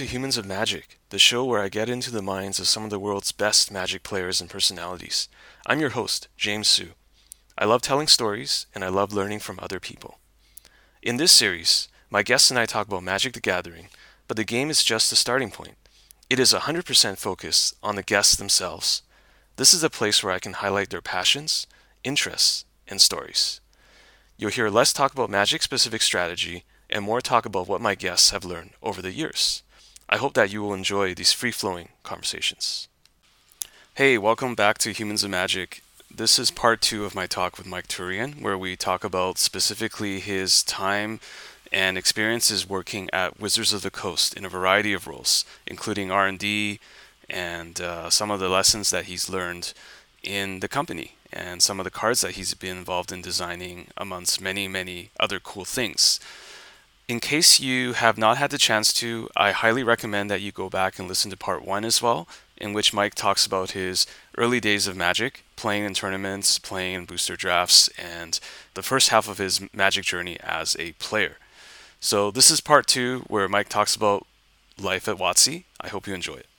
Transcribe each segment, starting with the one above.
to Humans of Magic, the show where I get into the minds of some of the world's best magic players and personalities. I'm your host, James Hsu. I love telling stories, and I love learning from other people. In this series, my guests and I talk about Magic the Gathering, but the game is just a starting point. It is 100% focused on the guests themselves. This is a place where I can highlight their passions, interests, and stories. You'll hear less talk about magic specific strategy and more talk about what my guests have learned over the years. I hope that you will enjoy these free flowing conversations. Hey, welcome back to Humans of Magic. This is part two of my talk with Mike Turian, where we talk about specifically his time and experiences working at Wizards of the Coast in a variety of roles, including R&D and uh, some of the lessons that he's learned in the company and some of the cards that he's been involved in designing amongst many, many other cool things. In case you have not had the chance to, I highly recommend that you go back and listen to part one as well, in which Mike talks about his early days of Magic, playing in tournaments, playing in booster drafts, and the first half of his Magic journey as a player. So, this is part two where Mike talks about life at WotC. I hope you enjoy it.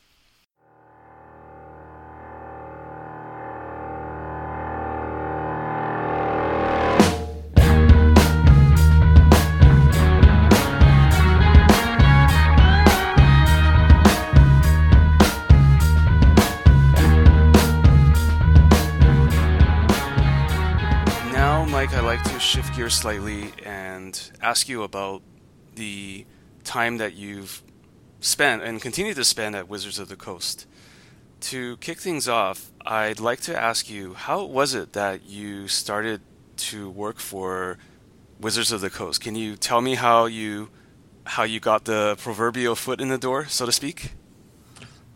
Slightly and ask you about the time that you've spent and continue to spend at Wizards of the Coast. To kick things off, I'd like to ask you how was it that you started to work for Wizards of the Coast? Can you tell me how you how you got the proverbial foot in the door, so to speak?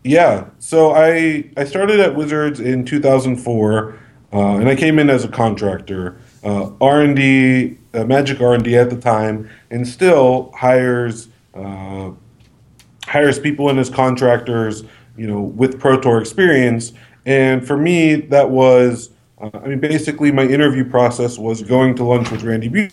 Yeah, so I I started at Wizards in 2004, uh, and I came in as a contractor uh, R&D, uh, Magic R&D at the time, and still hires uh, hires people in as contractors, you know, with Pro Tour experience. And for me, that was, uh, I mean, basically my interview process was going to lunch with Randy B.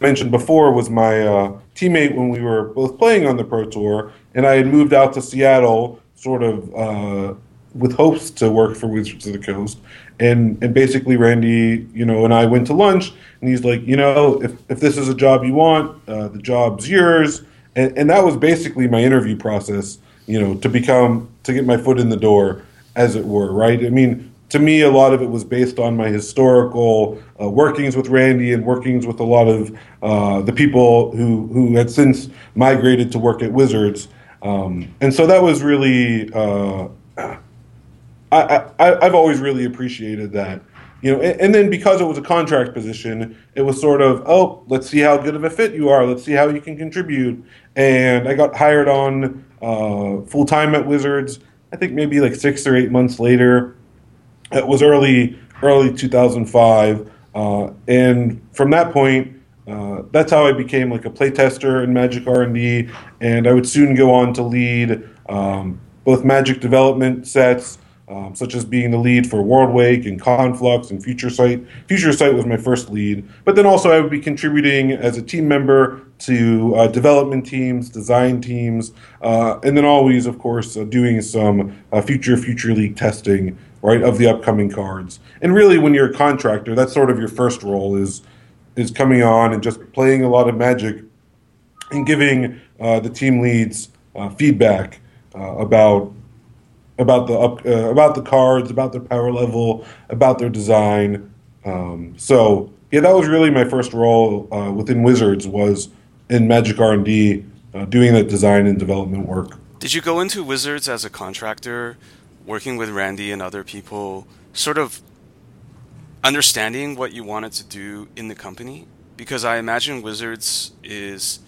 Mentioned before was my uh, teammate when we were both playing on the Pro Tour, and I had moved out to Seattle, sort of uh, with hopes to work for Wizards of the Coast and and basically Randy, you know, and I went to lunch, and he's like, you know, if if this is a job you want, uh, the job's yours, and and that was basically my interview process, you know, to become to get my foot in the door, as it were, right? I mean. To me, a lot of it was based on my historical uh, workings with Randy and workings with a lot of uh, the people who who had since migrated to work at Wizards, um, and so that was really uh, I, I I've always really appreciated that. You know, and, and, then because it was a contract position, it was sort of, oh, let's see how good of a fit you are. Let's see how you can contribute. And I got hired on uh, full time at Wizards. I think maybe like six or eight months later. It was early early 2005, uh, and from that point, uh, that's how I became like a playtester in Magic R&D, and I would soon go on to lead um, both Magic development sets um, such as being the lead for Worldwake and Conflux and Future Sight. Future Sight was my first lead, but then also I would be contributing as a team member to uh, development teams, design teams, uh, and then always, of course, uh, doing some uh, future Future League testing, right, of the upcoming cards. And really, when you're a contractor, that's sort of your first role is is coming on and just playing a lot of Magic and giving uh, the team leads uh, feedback about about the up, uh, about the cards, about their power level, about their design. Um, so yeah, that was really my first role uh, within Wizards was in Magic R and D, uh, doing the design and development work. Did you go into Wizards as a contractor, working with Randy and other people, sort of understanding what you wanted to do in the company? Because I imagine Wizards is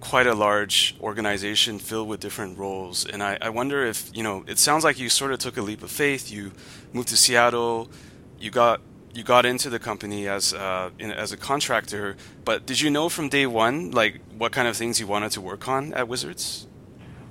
quite a large organization filled with different roles. And I, I wonder if, you know, it sounds like you sort of took a leap of faith. You moved to Seattle, you got you got into the company as uh, in, as a contractor, but did you know from day one like what kind of things you wanted to work on at Wizards?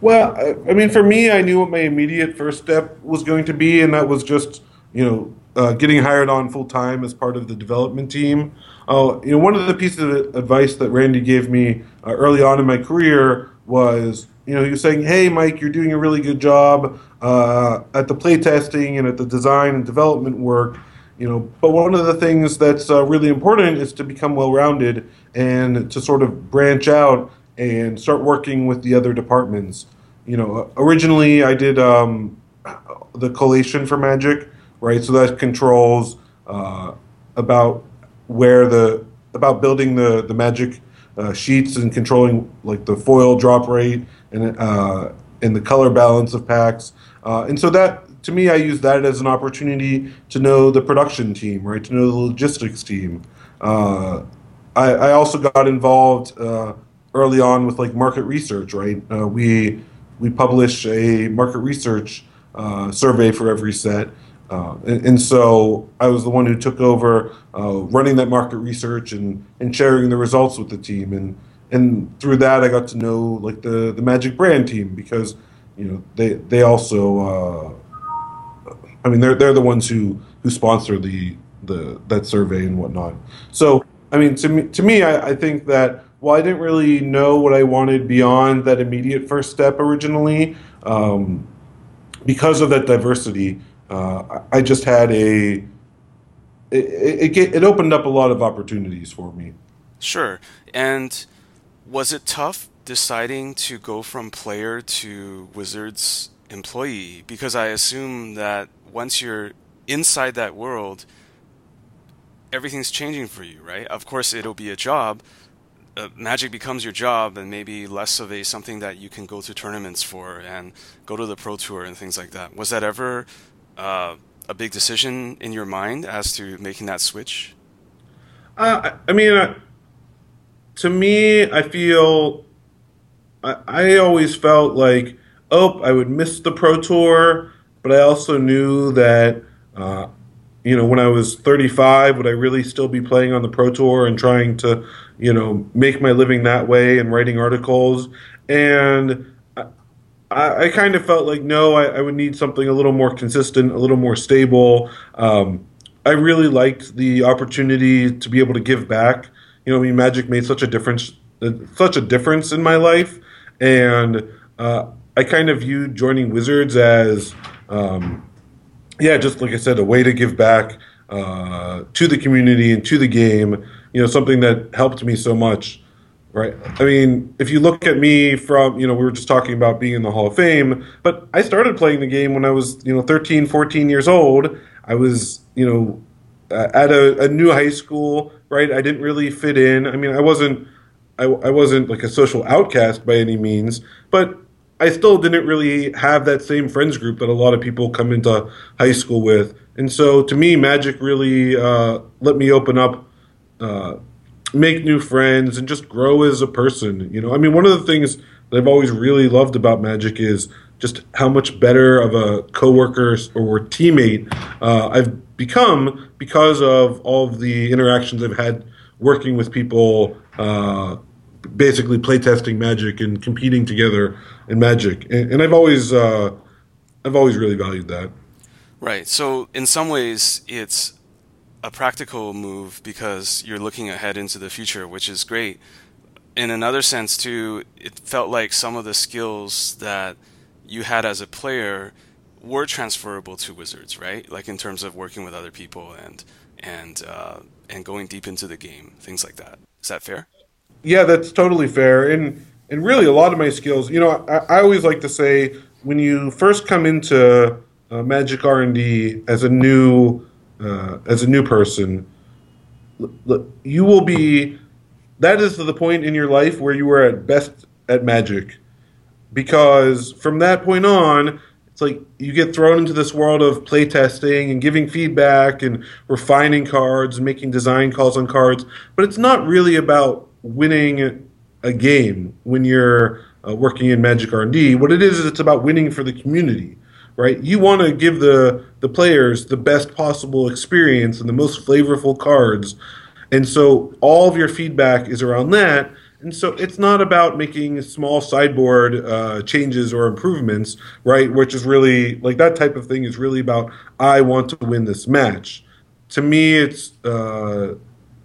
Well, I mean, for me, I knew what my immediate first step was going to be, and that was just you know uh, getting hired on full time as part of the development team. Oh, you know, one of the pieces of advice that Randy gave me uh, early on in my career was you know, he was saying, "Hey, Mike, you're doing a really good job uh, at the playtesting and at the design and development work." You know, but one of the things that's uh, really important is to become well-rounded and to sort of branch out and start working with the other departments. You know, originally I did um, the collation for Magic, right? So that controls uh, about where the about building the the Magic uh, sheets and controlling like the foil drop rate and uh, and the color balance of packs. Uh, and so that to me, I use that as an opportunity to know the production team, right? To know the logistics team. Uh, I, I, also got involved uh, early on with like market research, right? We we publish a market research survey for every set. Uh, and, and, so I was the one who took over uh, running that market research and, and sharing the results with the team. And, and through that, I got to know like the, the Magic brand team because, you know, they, they also, uh, I mean, they're, they're the ones who, who sponsor the, the, that survey and whatnot. So, I mean, to me, to me I, I think that while I didn't really know what I wanted beyond that immediate first step originally, um, because of that diversity, uh, I just had a it, it, it opened up a lot of opportunities for me. Sure. And was it tough deciding to go from player to Wizards employee? Because I assume that once you're inside that world, everything's changing for you, right? Of course, it'll be a job. Uh, magic becomes your job and maybe less of a something that you can go to tournaments for and go to the pro tour and things like that. Was that ever uh, a big decision in your mind as to making that switch? Uh, I mean, uh, to me, I feel I, I always felt like, oh, I would miss the Pro Tour, but I also knew that, uh, you know, when I was 35, would I really still be playing on the Pro Tour and trying to, you know, make my living that way and writing articles? And I, I kind of felt like no, I, I, would need something a little more consistent, a little more stable. Um, I really liked the opportunity to be able to give back. You know, I mean, Magic made such a difference, uh, such a difference in my life, and uh, I kind of viewed joining Wizards as, um, yeah, just like I said, a way to give back uh, to the community and to the game. You know, something that helped me so much right? I mean, if you look at me from, you know, we were just talking about being in the Hall of Fame, but I started playing the game when I was, you know, 13, 14 years old. I was, you know, at a, a new high school, right? I didn't really fit in. I mean, I wasn't, I, I wasn't like a social outcast by any means, but I still didn't really have that same friends group that a lot of people come into high school with. And so to me, Magic really uh, let me open up uh, make new friends and just grow as a person. You know, I mean, one of the things that I've always really loved about Magic is just how much better of a coworker or teammate uh, I've become because of all of the interactions I've had working with people, uh, basically playtesting Magic and competing together in Magic, and, and I've always uh, I've always really valued that. Right. So in some ways, it's a practical move because you're looking ahead into the future, which is great. In another sense, too, it felt like some of the skills that you had as a player were transferable to Wizards, right? Like in terms of working with other people and and uh, and going deep into the game, things like that. Is that fair? Yeah, that's totally fair. And and really, a lot of my skills, you know, I, I always like to say when you first come into uh, Magic R and D as a new uh, as a new person, you will be. That is the point in your life where you are at best at magic, because from that point on, it's like you get thrown into this world of playtesting and giving feedback and refining cards and making design calls on cards. But it's not really about winning a game when you're uh, working in Magic R&D. What it is is it's about winning for the community right? You want to give the the players the best possible experience and the most flavorful cards. And so all of your feedback is around that. And so it's not about making small sideboard uh, changes or improvements, right? Which is really like that type of thing is really about I want to win this match. To me, it's uh,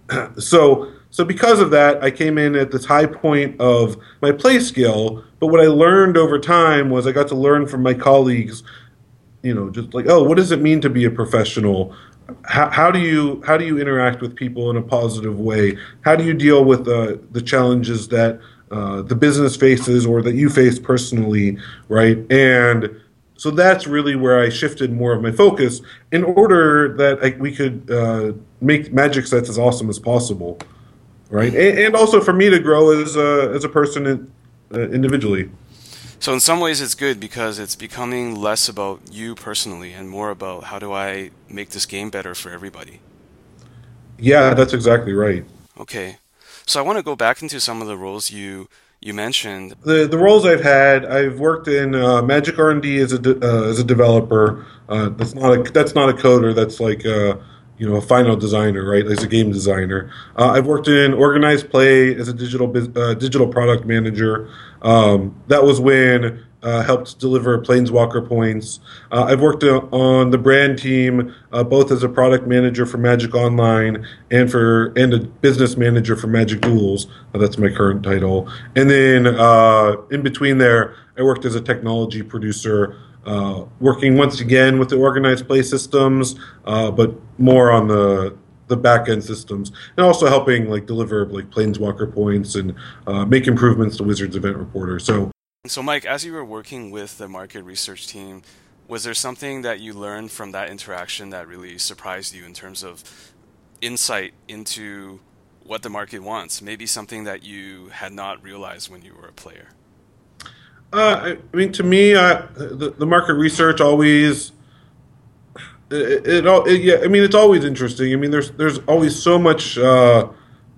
so So because of that, I came in at this high point of my play skill. But what I learned over time was I got to learn from my colleagues, you know, just like, oh, what does it mean to be a professional? How, how do you how do you interact with people in a positive way? How do you deal with uh, the challenges that uh, the business faces or that you face personally, right? And so that's really where I shifted more of my focus in order that I, we could uh, make magic sets as awesome as possible right? And, and also for me to grow as a as a person in, uh, individually. So in some ways, it's good because it's becoming less about you personally and more about how do I make this game better for everybody. Yeah, that's exactly right. Okay, so I want to go back into some of the roles you you mentioned. The the roles I've had, I've worked in uh, Magic R and D as a de- uh, as a developer. Uh, that's not a that's not a coder. That's like uh, you know a final designer, right? As a game designer, uh, I've worked in organized play as a digital uh, digital product manager. Um, that was when uh, helped deliver Planeswalker points. Uh, I've worked on the brand team uh, both as a product manager for Magic Online and for and a business manager for Magic Duels. Uh, that's my current title. And then in between there, I worked as a technology producer uh, working once again with the organized play systems, uh, but more on the the back end systems, and also helping like deliver like planeswalker points and uh, make improvements to Wizards Event Reporter. So, so Mike, as you were working with the market research team, was there something that you learned from that interaction that really surprised you in terms of insight into what the market wants? Maybe something that you had not realized when you were a player. Uh, I mean, to me, uh, the, the market research always it, it, it, yeah. I mean, it's always interesting. I mean, there's there's always so much uh,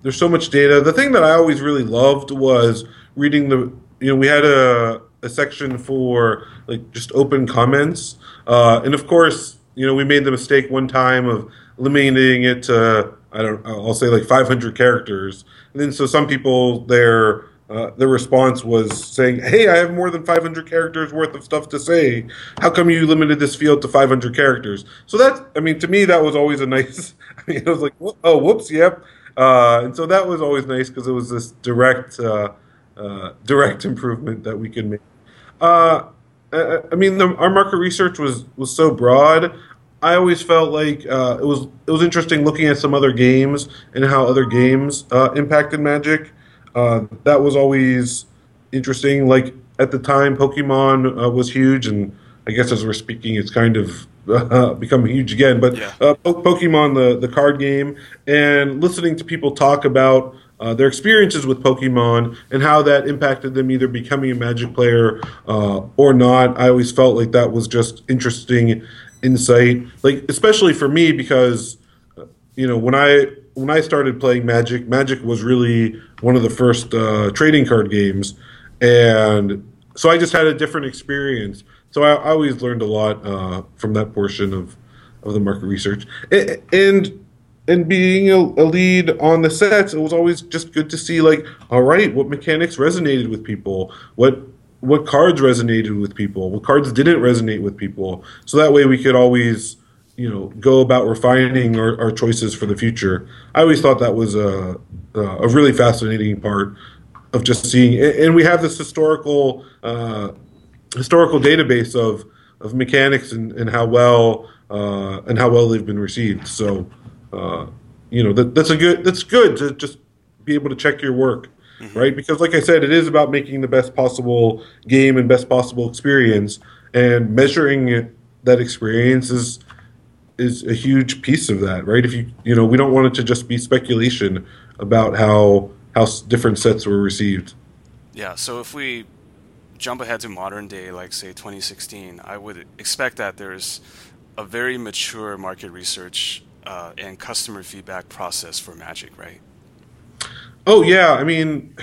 there's so much data. The thing that I always really loved was reading the. You know, we had a a section for like just open comments, uh, and of course, you know, we made the mistake one time of limiting it to I don't I'll say like 500 characters, and then so some people they're uh, the response was saying, "Hey, I have more than 500 characters worth of stuff to say. How come you limited this field to 500 characters?" So that, I mean, to me, that was always a nice. I mean, it was like, "Oh, whoops, yep." Uh, and so that was always nice because it was this direct, uh, uh, direct improvement that we could make. Uh, I, I mean, the, our market research was was so broad. I always felt like it was it was interesting looking at some other games and how other games impacted Magic. Uh, that was always interesting. Like at the time, Pokemon uh, was huge, and I guess as we're speaking, it's kind of uh, become huge again. But yeah. Uh, Pokemon, the the card game, and listening to people talk about uh, their experiences with Pokemon and how that impacted them either becoming a Magic player uh, or not. I always felt like that was just interesting insight, like especially for me because you know when I when I started playing Magic, Magic was really one of the first uh, trading card games, and so I just had a different experience. So I, I always learned a lot uh, from that portion of of the market research, and and being a, a, lead on the sets, it was always just good to see like, all right, what mechanics resonated with people, what what cards resonated with people, what cards didn't resonate with people, so that way we could always you know go about refining our, our choices for the future. I always thought that was a a really fascinating part of just seeing, and we have this historical uh, historical database of of mechanics and, and how well uh, and how well they've been received. So uh, you know that that's a good that's good to just be able to check your work. Mm-hmm. Right, because like I said, it is about making the best possible game and best possible experience, and measuring that experience is is a huge piece of that, right? If you you know, we don't want it to just be speculation about how how different sets were received. Yeah. So if we jump ahead to modern day, like say 2016, I would expect that there's a very mature market research uh, and customer feedback process for Magic, right? Oh yeah, I mean,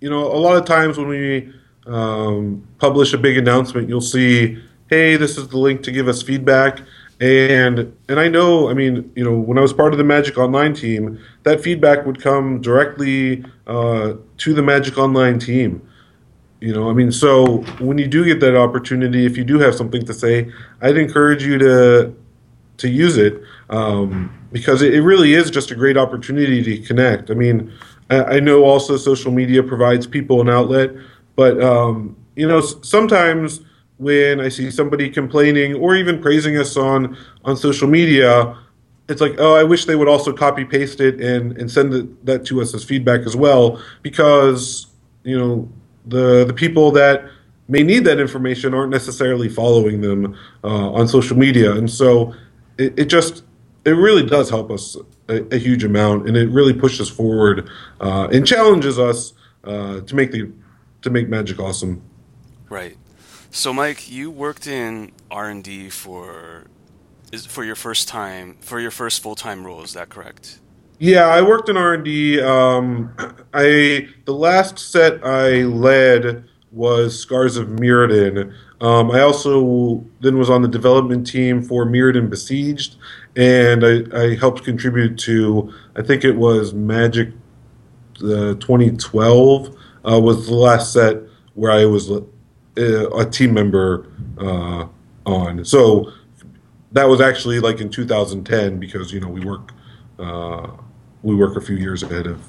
you know, a lot of times when we um, publish a big announcement, you'll see, "Hey, this is the link to give us feedback." And and I know, I mean, you know, when I was part of the Magic Online team, that feedback would come directly uh, to the Magic Online team. You know, I mean, so when you do get that opportunity, if you do have something to say, I'd encourage you to to use it. Um, because it, it really is just a great opportunity to connect. I mean, I, I know also social media provides people an outlet, but um, you know sometimes when I see somebody complaining or even praising us on on social media, it's like, oh, I wish they would also copy paste it and and send it, that to us as feedback as well, because you know the the people that may need that information aren't necessarily following them uh, on social media, and so it, it just it really does help us a, a huge amount, and it really pushes forward uh, and challenges us uh, to make the to make magic awesome. Right. So, Mike, you worked in R and D for is for your first time for your first full time role. Is that correct? Yeah, I worked in R and D. Um, I the last set I led was Scars of Mirrodin. Um, I also then was on the development team for Mirrodin Besieged, and I, I helped contribute to I think it was Magic uh, 2012 uh, was the last set where I was a team member uh, on. So that was actually like in 2010 because you know we work uh, we work a few years ahead of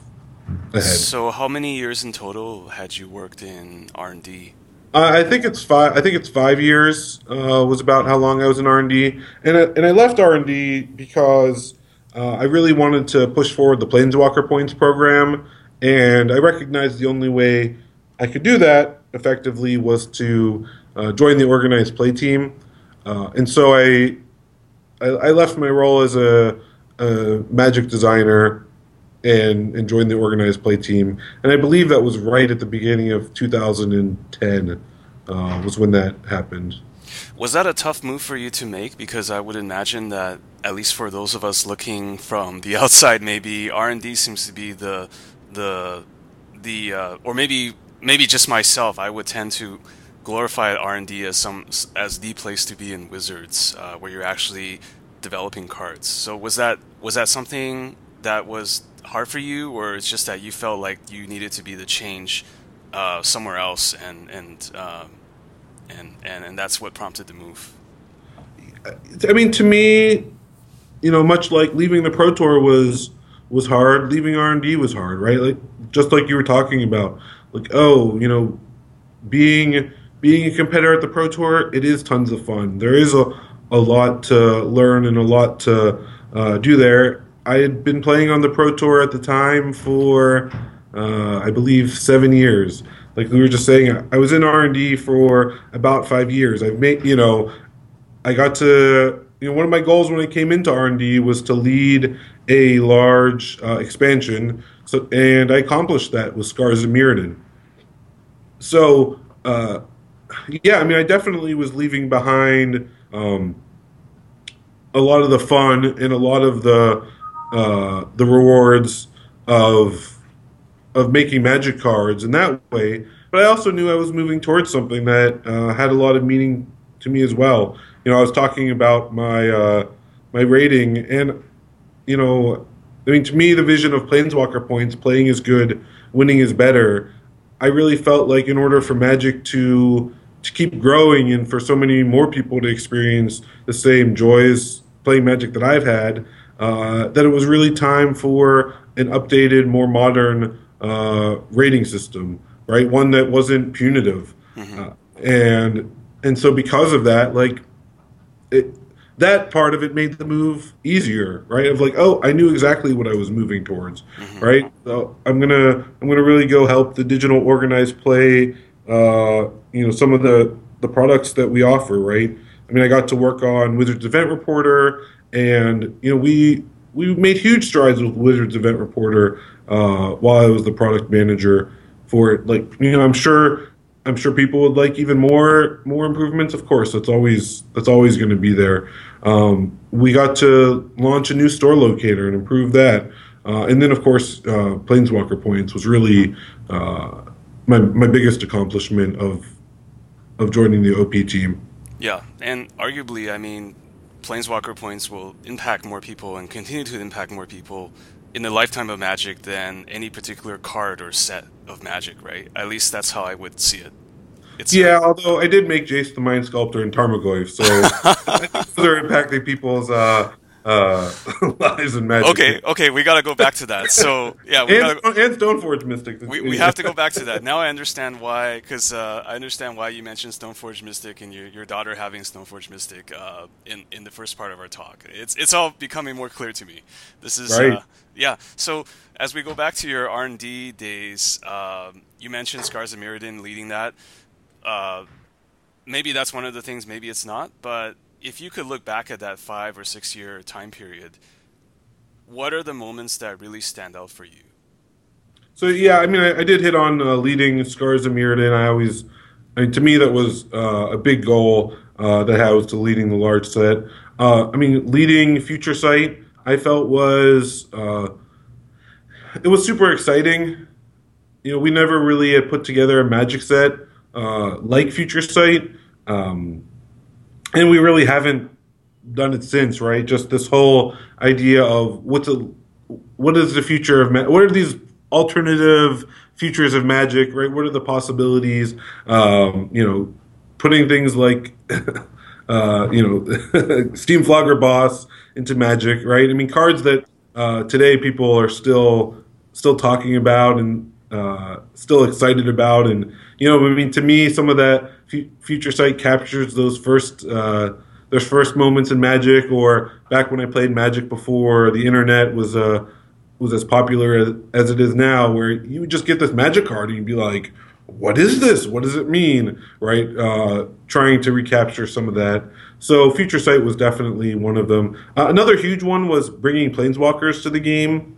ahead. So, how many years in total had you worked in R and D? Uh, I think it's five. I think it's five years uh, was about how long I was in R and D, and I, and I left R and D because uh, I really wanted to push forward the Planeswalker Points program, and I recognized the only way I could do that effectively was to uh, join the organized play team, uh, and so I, I I left my role as a, a Magic designer and, and joined the organized play team. And I believe that was right at the beginning of 2010 uh, was when that happened. Was that a tough move for you to make? Because I would imagine that at least for those of us looking from the outside, maybe R and D seems to be the the the uh, or maybe maybe just myself. I would tend to glorify R and D as some as the place to be in Wizards, uh, where you're actually developing cards. So was that was that something that was hard for you, or it's just that you felt like you needed to be the change uh, somewhere else, and and, um, and and and that's what prompted the move? I mean, to me, you know, much like leaving the Pro Tour was was hard, leaving R and D was hard, right? Like just like you were talking about, like oh, you know, being being a competitor at the Pro Tour, it is tons of fun. There is a a lot to learn and a lot to uh, do there. I had been playing on the Pro Tour at the time for, uh, I believe, seven years. Like we were just saying, I was in R and D for about five years. I've made, you know, I got to, you know, one of my goals when I came into R and D was to lead a large uh, expansion. So, and I accomplished that with Scars of Mirrodin. So, uh, yeah, I mean, I definitely was leaving behind um, a lot of the fun and a lot of the uh, the rewards of of making magic cards in that way. But I also knew I was moving towards something that uh, had a lot of meaning to me as well. You know, I was talking about my uh, my rating, and you know, I mean, to me, the vision of Planeswalker points, playing is good, winning is better. I really felt like in order for Magic to to keep growing and for so many more people to experience the same joys playing Magic that I've had, uh, that it was really time for an updated, more modern uh, rating system, right? One that wasn't punitive, mm-hmm. uh, and and so because of that, like it, that part of it made the move easier, right? Of like, oh, I knew exactly what I was moving towards, mm-hmm. right? So I'm gonna I'm gonna really go help the digital organized play. Uh, you know, some of the the products that we offer, right? I mean, I got to work on Wizards Event Reporter and you know we we made huge strides with Wizards Event Reporter uh, while I was the product manager for it. Like you know, I'm sure I'm sure people would like even more more improvements. Of course, that's always that's always going to be there. Um, we got to launch a new store locator and improve that, uh, and then of course, uh, Planeswalker Points was really uh, my my biggest accomplishment of of joining the OP team. Yeah, and arguably, I mean, Planeswalker points will impact more people and continue to impact more people in the lifetime of Magic than any particular card or set of Magic, right? At least that's how I would see it. It's yeah, although I did make Jace the Mind Sculptor and Tarmogoyf, so those are impacting people's uh, uh, lives and magic. Okay, okay, we got to go back to that. So yeah, we and, gotta, and Stoneforge Mystic. we, we have to go back to that. Now I understand why, because uh, I understand why you mentioned Stoneforge Mystic and your, your daughter having Stoneforge Mystic uh, in in the first part of our talk. It's it's all becoming more clear to me. This is Right. uh, yeah. So as we go back to your R and D days, um, you mentioned Scars of Mirrodin leading that. Uh, maybe that's one of the things. Maybe it's not. But if you could look back at that five or six year time period, what are the moments that really stand out for you? So yeah, I mean, I, I did hit on uh, leading Scars of Mirrodin. I always, I mean, to me, that was uh, a big goal uh, that I was to leading the large set. Uh, I mean, leading Future Sight, I felt was uh, it was super exciting. You know, we never really had put together a Magic set uh, like Future Sight, um, and we really haven't done it since. Right? Just this whole idea of what's a what is the future of ma- what are these alternative futures of magic right what are the possibilities um, you know putting things like uh, you know Steamflogger Boss into magic right i mean cards that uh, today people are still still talking about and uh, still excited about and you know i mean to me some of that fu- future sight captures those first uh, those first moments in magic or back when i played magic before the internet was uh, was as popular as, as it is now, where you would just get this magic card and you'd be like, "What is this? What does it mean?" Right? Uh, trying to recapture some of that. So Future Sight was definitely one of them. Uh, another huge one was bringing Planeswalkers to the game.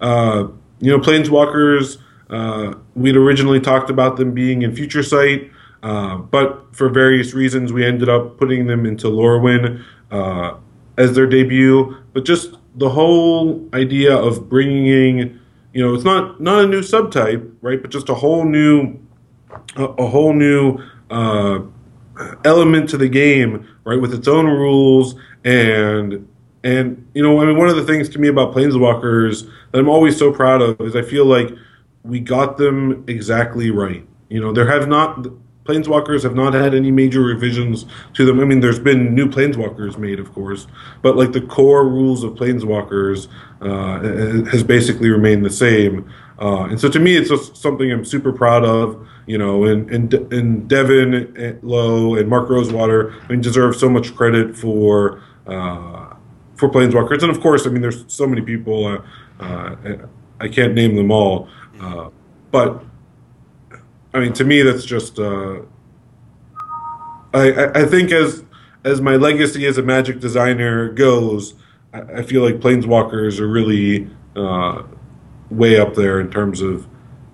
Uh, you know, Planeswalkers. Uh, we'd originally talked about them being in Future Sight, uh, but for various reasons, we ended up putting them into Lorwyn uh, as their debut. But just the whole idea of bringing, you know, it's not not a new subtype, right? But just a whole new, a, a whole new uh, element to the game, right? With its own rules and and you know, I mean, one of the things to me about Planeswalkers that I'm always so proud of is I feel like we got them exactly right. You know, there have not Planeswalkers have not had any major revisions to them. I mean, there's been new Planeswalkers made, of course, but like the core rules of Planeswalkers uh, has basically remained the same. Uh, and so to me, it's just something I'm super proud of. You know, and and, and Devin Low and Mark Rosewater, I mean, deserve so much credit for uh, for Planeswalkers. And of course, I mean, there's so many people. Uh, uh, I can't name them all, uh, but I mean, to me, that's just. Uh, I, I think as as my legacy as a Magic designer goes, I, I feel like Planeswalkers are really uh, way up there in terms of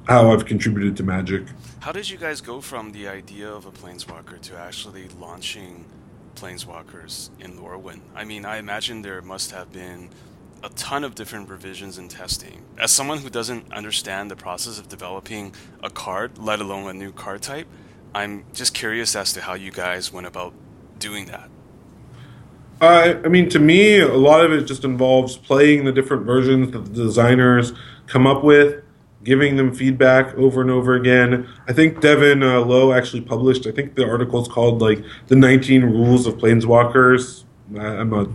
how I've contributed to Magic. How did you guys go from the idea of a planeswalker to actually launching planeswalkers in Lorwyn? I mean, I imagine there must have been a ton of different revisions and testing. As someone who doesn't understand the process of developing a card, let alone a new card type, I'm just curious as to how you guys went about doing that. I, I mean, to me, a lot of it just involves playing the different versions that the designers come up with, giving them feedback over and over again. I think Devin uh, Low actually published. I think the article is called like the 19 Rules of Planeswalkers. I'm not.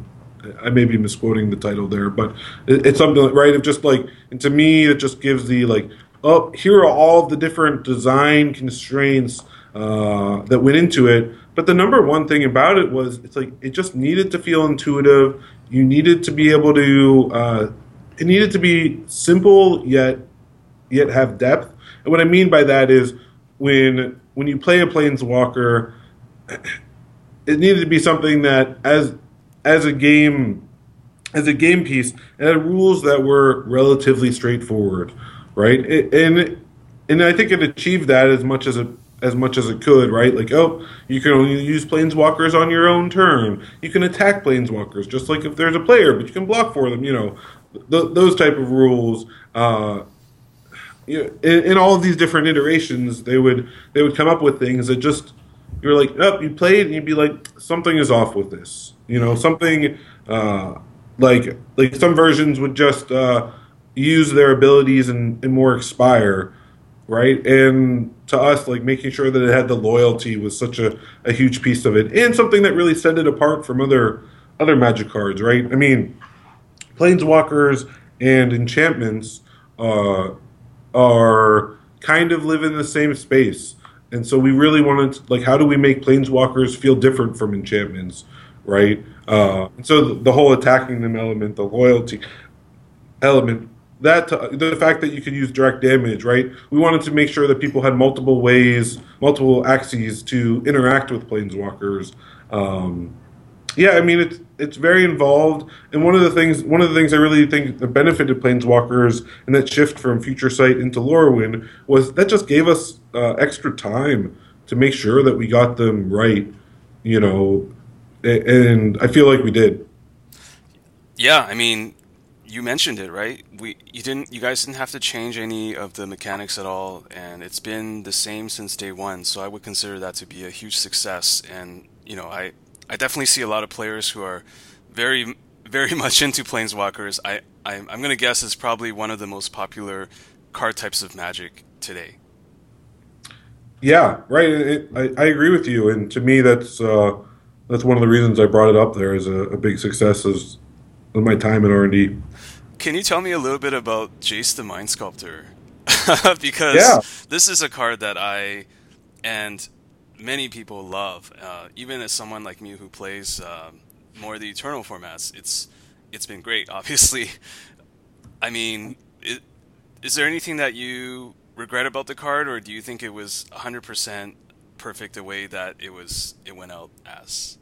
I may be misquoting the title there, but it's something right. Of just like, and to me, it just gives the like, oh, here are all the different design constraints uh, that went into it. But the number one thing about it was it's like it just needed to feel intuitive. You needed to be able to. Uh, it needed to be simple yet yet have depth. And what I mean by that is when when you play a planeswalker, it needed to be something that as as a game as a game piece it had rules that were relatively straightforward, right? It, and and I think it achieved that as much as it as much as it could, right? Like, oh, you can only use planeswalkers on your own turn. You can attack planeswalkers just like if there's a player, but you can block for them. You know, th- those type of rules. Uh, you know, in, in all of these different iterations, they would they would come up with things that just you're like, oh, you played, and you'd be like, something is off with this. You know, something uh, like like some versions would just uh, use their abilities and, and more expire, right? And to us, like making sure that it had the loyalty was such a, a huge piece of it, and something that really set it apart from other other Magic cards, right? I mean, Planeswalkers and enchantments uh, are kind of live in the same space. And so we really wanted to, like, how do we make planeswalkers feel different from enchantments, right? Uh, and so the, whole attacking them element, the loyalty element, that uh, the fact that you can use direct damage, right? We wanted to make sure that people had multiple ways, multiple axes to interact with planeswalkers. Um, yeah, I mean it's it's very involved, and one of the things one of the things I really think that benefited Planeswalkers and that shift from Future Sight into Lorwyn was that just gave us uh, extra time to make sure that we got them right, you know, and I feel like we did. Yeah, I mean, you mentioned it right. We you didn't you guys didn't have to change any of the mechanics at all, and it's been the same since day one. So I would consider that to be a huge success, and you know I I definitely see a lot of players who are very very much into planeswalkers. I, I going to guess it's probably one of the most popular card types of Magic today. Yeah, right. It, I, I agree with you, and to me, that's uh, that's one of the reasons I brought it up there as a, a big success of my time in R and D. Can you tell me a little bit about Jace the Mind Sculptor? because yeah. this is a card that I and many people love. Uh, even as someone like me who plays uh, more of the Eternal formats, it's it's been great. Obviously, I mean, it, is there anything that you regret about the card, or do you think it was 100% perfect the way that it was it went out as?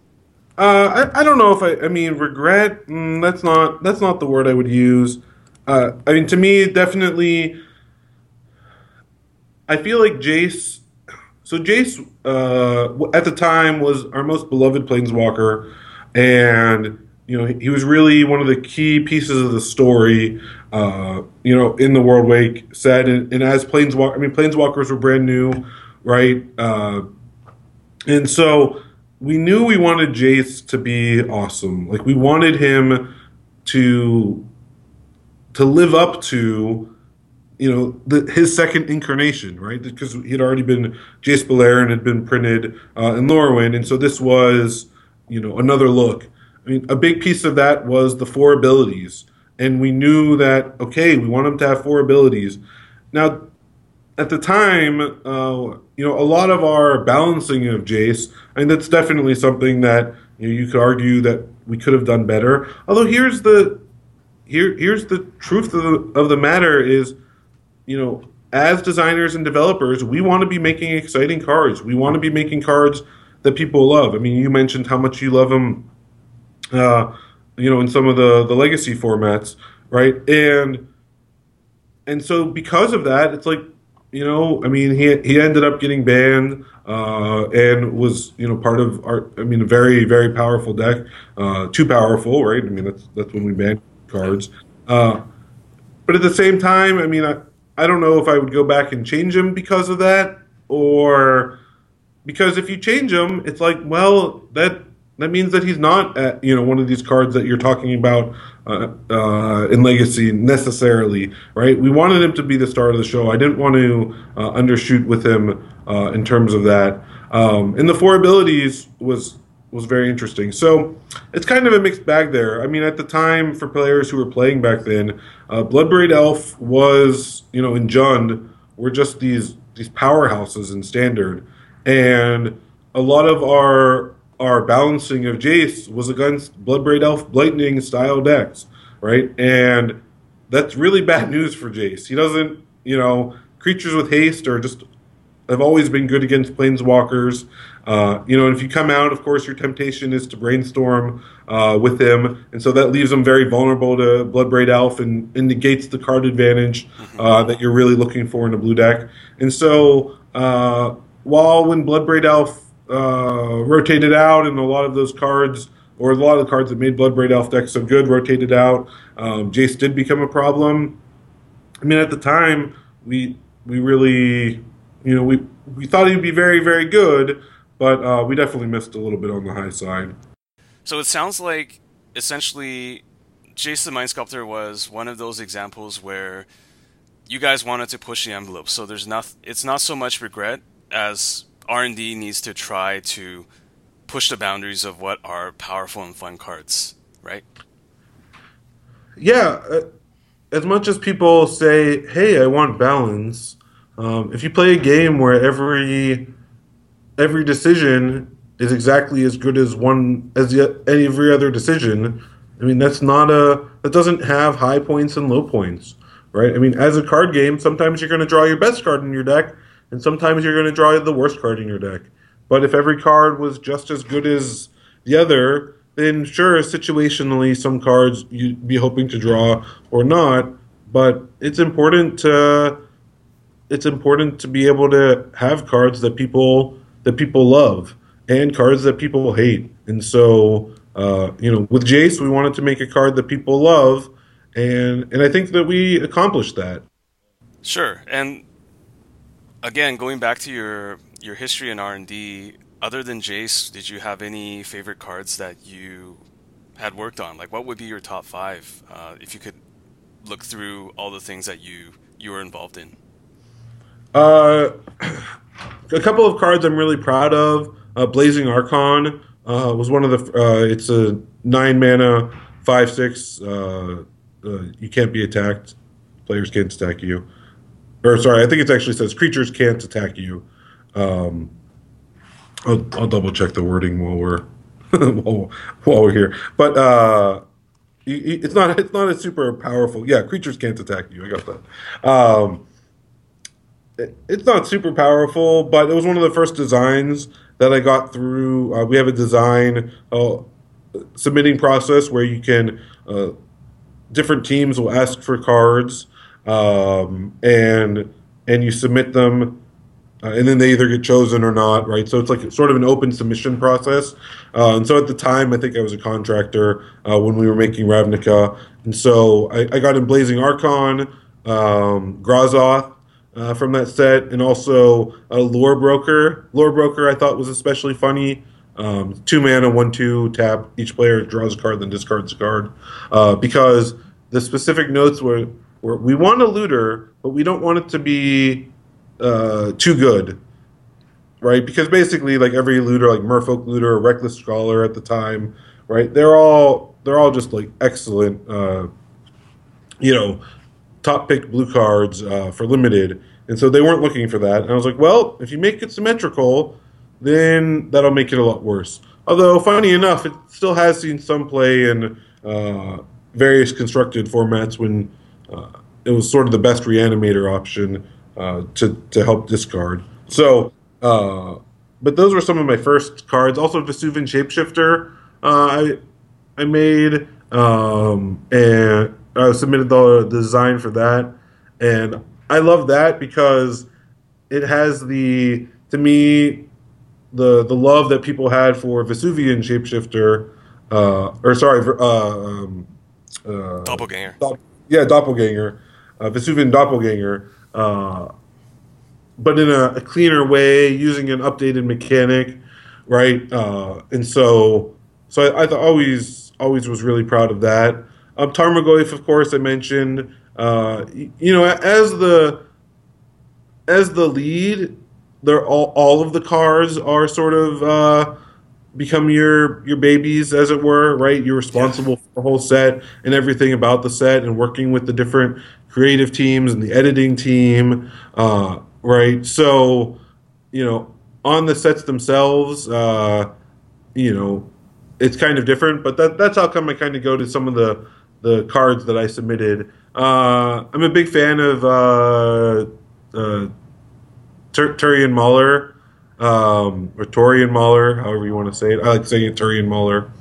Uh, I, I don't know if I I mean regret. Mm, that's not that's not the word I would use. Uh, I mean to me definitely. I feel like Jace so Jace, uh, at the time, was our most beloved planeswalker, and you know he was really one of the key pieces of the story. Uh, you know, in the Worldwake set, and, and as planeswalker, I mean, planeswalkers were brand new, right? Uh, and so we knew we wanted Jace to be awesome. Like we wanted him to to live up to you know, the, his second incarnation, right? Because he had already been Jace Beleren had been printed uh, in Lorwyn, and so this was, you know, another look. I mean, a big piece of that was the four abilities, and we knew that okay, we want him to have four abilities. Now, at the time, uh, you know, a lot of our balancing of Jace, and that's definitely something that you, know, you could argue that we could have done better. Although here's the here here's the truth of the, of the matter is you know, as designers and developers, we want to be making exciting cards. We want to be making cards that people love. I mean, you mentioned how much you love them, uh, you know, in some of the the legacy formats, right? And and so because of that, it's like, you know, I mean, he he ended up getting banned uh, and was you know part of our. I mean, a very very powerful deck, uh, too powerful, right? I mean, that's that's when we ban cards. Uh, but at the same time, I mean, I, I don't know if I would go back and change him because of that, or because if you change him, it's like, well, that that means that he's not at, you know one of these cards that you're talking about uh, uh, in Legacy necessarily, right? We wanted him to be the star of the show. I didn't want to uh, undershoot with him uh, in terms of that. Um, and the four abilities was was very interesting. So it's kind of a mixed bag there. I mean, at the time, for players who were playing back then, uh, Bloodbraid Elf was, you know, in Jund were just these these powerhouses in Standard, and a lot of our our balancing of Jace was against Bloodbraid Elf Lightning style decks, right? And that's really bad news for Jace. He doesn't, you know, creatures with haste are just have always been good against planeswalkers. Uh, you know, and if you come out, of course, your temptation is to brainstorm uh, with him, and so that leaves them very vulnerable to Bloodbraid Elf and, and negates the card advantage mm-hmm. uh, that you're really looking for in a blue deck. And so, uh, while when Bloodbraid Elf uh, rotated out, and a lot of those cards, or a lot of the cards that made Bloodbraid Elf decks so good, rotated out, um, Jace did become a problem. I mean, at the time, we we really, you know, we we thought he'd be very very good but uh, we definitely missed a little bit on the high side. So it sounds like essentially Jace the Mind Sculptor was one of those examples where you guys wanted to push the envelope. So there's not it's not so much regret as R&D needs to try to push the boundaries of what are powerful and fun cards, right? Yeah, uh, as much as people say, "Hey, I want balance," um, if you play a game where every every decision is exactly as good as one as any every other decision, I mean that's not a that doesn't have high points and low points, right? I mean, as a card game, sometimes you're going to draw your best card in your deck, and sometimes you're going to draw the worst card in your deck. But if every card was just as good as the other, then sure, situationally, some cards you'd be hoping to draw or not. But it's important to it's important to be able to have cards that people that people love and cards that people hate. And so, uh, you know, with Jace, we wanted to make a card that people love, and and I think that we accomplished that. Sure, and again, going back to your your history in R and D, other than Jace, did you have any favorite cards that you had worked on? Like, what would be your top five uh, if you could look through all the things that you you were involved in? Uh, a couple of cards I'm really proud of. Uh, Blazing Archon uh, was one of the. Uh, it's a nine mana, five six. Uh, uh, you can't be attacked. Players can't attack you. Or sorry, I think it actually says creatures can't attack you. Um, I'll, I'll double check the wording while we're while, while we're here. But uh, it's not it's not a super powerful. Yeah, creatures can't attack you. I got that. Um, it, it's not super powerful, but it was one of the first designs that I got through. Uh, we have a design uh, submitting process where you can uh, different teams will ask for cards, um, and and you submit them uh, and then they either get chosen or not, right? So it's like sort of an open submission process. Uh, and so at the time, I think I was a contractor uh, when we were making Ravnica, and so I, I got in Blazing Archon, um, Grozoth uh, from that set, and also a Lore Broker. Lore Broker I thought was especially funny. Um, two mana, one two tap. Each player draws a card, then discards a card, uh, because the specific notes were, were we want a looter, but we don't want it to be uh, too good, right? Because basically, like every looter, like Merfolk looter, Reckless Scholar at the time, right? They're all they're all just like excellent, uh, you know, top pick blue cards uh, for limited, and so they weren't looking for that. And I was like, well, if you make it symmetrical, then that'll make it a lot worse. Although, funny enough, it still has seen some play in uh, various constructed formats when it was sort of the best reanimator option uh, to to help discard. So, uh, but those were some of my first cards. Also, Vesuvan Shapeshifter. Uh, I I made um, and I submitted the, the design for that, and I love that because it has the to me the the love that people had for Vesuvan Shapeshifter, uh, or sorry, uh, um, uh, Doppelganger. Yeah, Doppelganger, uh, Vesuvan Doppelganger uh, but in a, a, cleaner way, using an updated mechanic, right? Uh, and so, so I, I always always was really proud of that. Um, Tarmogoyf, of course, I mentioned. Uh, you know, as the as the lead, they're all all of the cars are sort of uh, become your your babies, as it were, right? You're responsible yeah. for the whole set and everything about the set, and working with the different creative teams and the editing team, uh, right? So, you know, on the sets themselves, uh, you know, it's kind of different, but that, that's how come I kind of go to some of the the cards that I submitted. Uh, I'm a big fan of uh, uh, Tur- Turian Mauler, um, or Torian Mauler, however you want to say it. I like saying it Turian Mauler,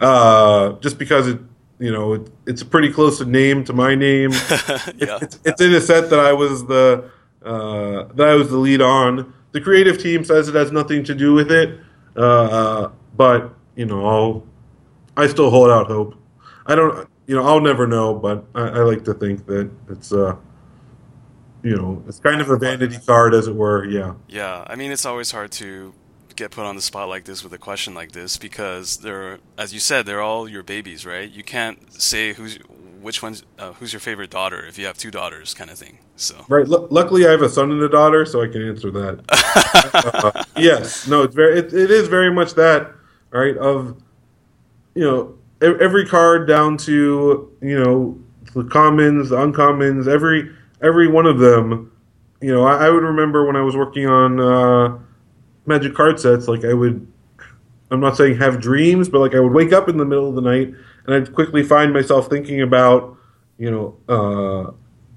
uh, just because it you know, it, it's a pretty close name to my name. yeah. it's, it's, in a set that I was the uh, that I was the lead on. The creative team says it has nothing to do with it, uh, but you know, I'll I still hold out hope. I don't, you know, I'll never know, but I, I like to think that it's uh, you know, it's kind of a vanity card, as it were. Yeah. Yeah, I mean, it's always hard to get put on the spot like this with a question like this because they're, as you said, they're all your babies, right? You can't say who's which one's uh, who's your favorite daughter if you have two daughters, kind of thing. So right. L- luckily, I have a son and a daughter, so I can answer that. uh, yes, no, it's very it, it is very much that. right? Of you know every card down to you know the commons, the uncommons, every every one of them. You know, I, I would remember when I was working on uh, Magic card sets, like I would. I'm not saying have dreams, but like I would wake up in the middle of the night and I'd quickly find myself thinking about, you know, uh,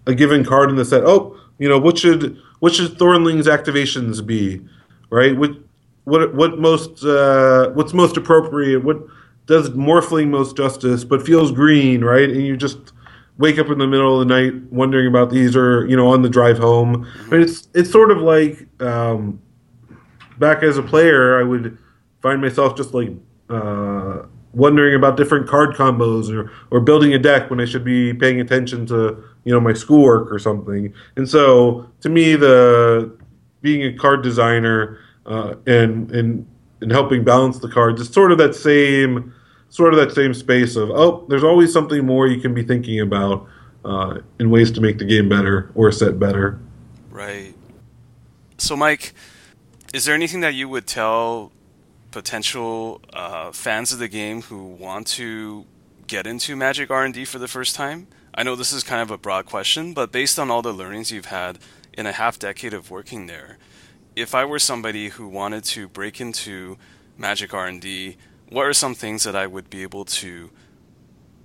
a given card in the set. Oh, you know, what should what should Thornling's activations be, right? What what what most uh, what's most appropriate? What does Morphling most justice, but feels green, right? And you just wake up in the middle of the night wondering about these, or you know, on the drive home. Mean, it's it's sort of like um, back as a player, I would find myself just like uh, wondering about different card combos or or building a deck when I should be paying attention to you know my schoolwork or something. And so, to me, the being a card designer uh, and and and helping balance the cards is sort of that same sort of that same space of oh, there's always something more you can be thinking about uh, in ways to make the game better or set better. Right. So, Mike, is there anything that you would tell potential uh, fans of the game who want to get into Magic R and D for the first time? I know this is kind of a broad question, but based on all the learnings you've had in a half decade of working there, if I were somebody who wanted to break into Magic R and D what are some things that I would be able to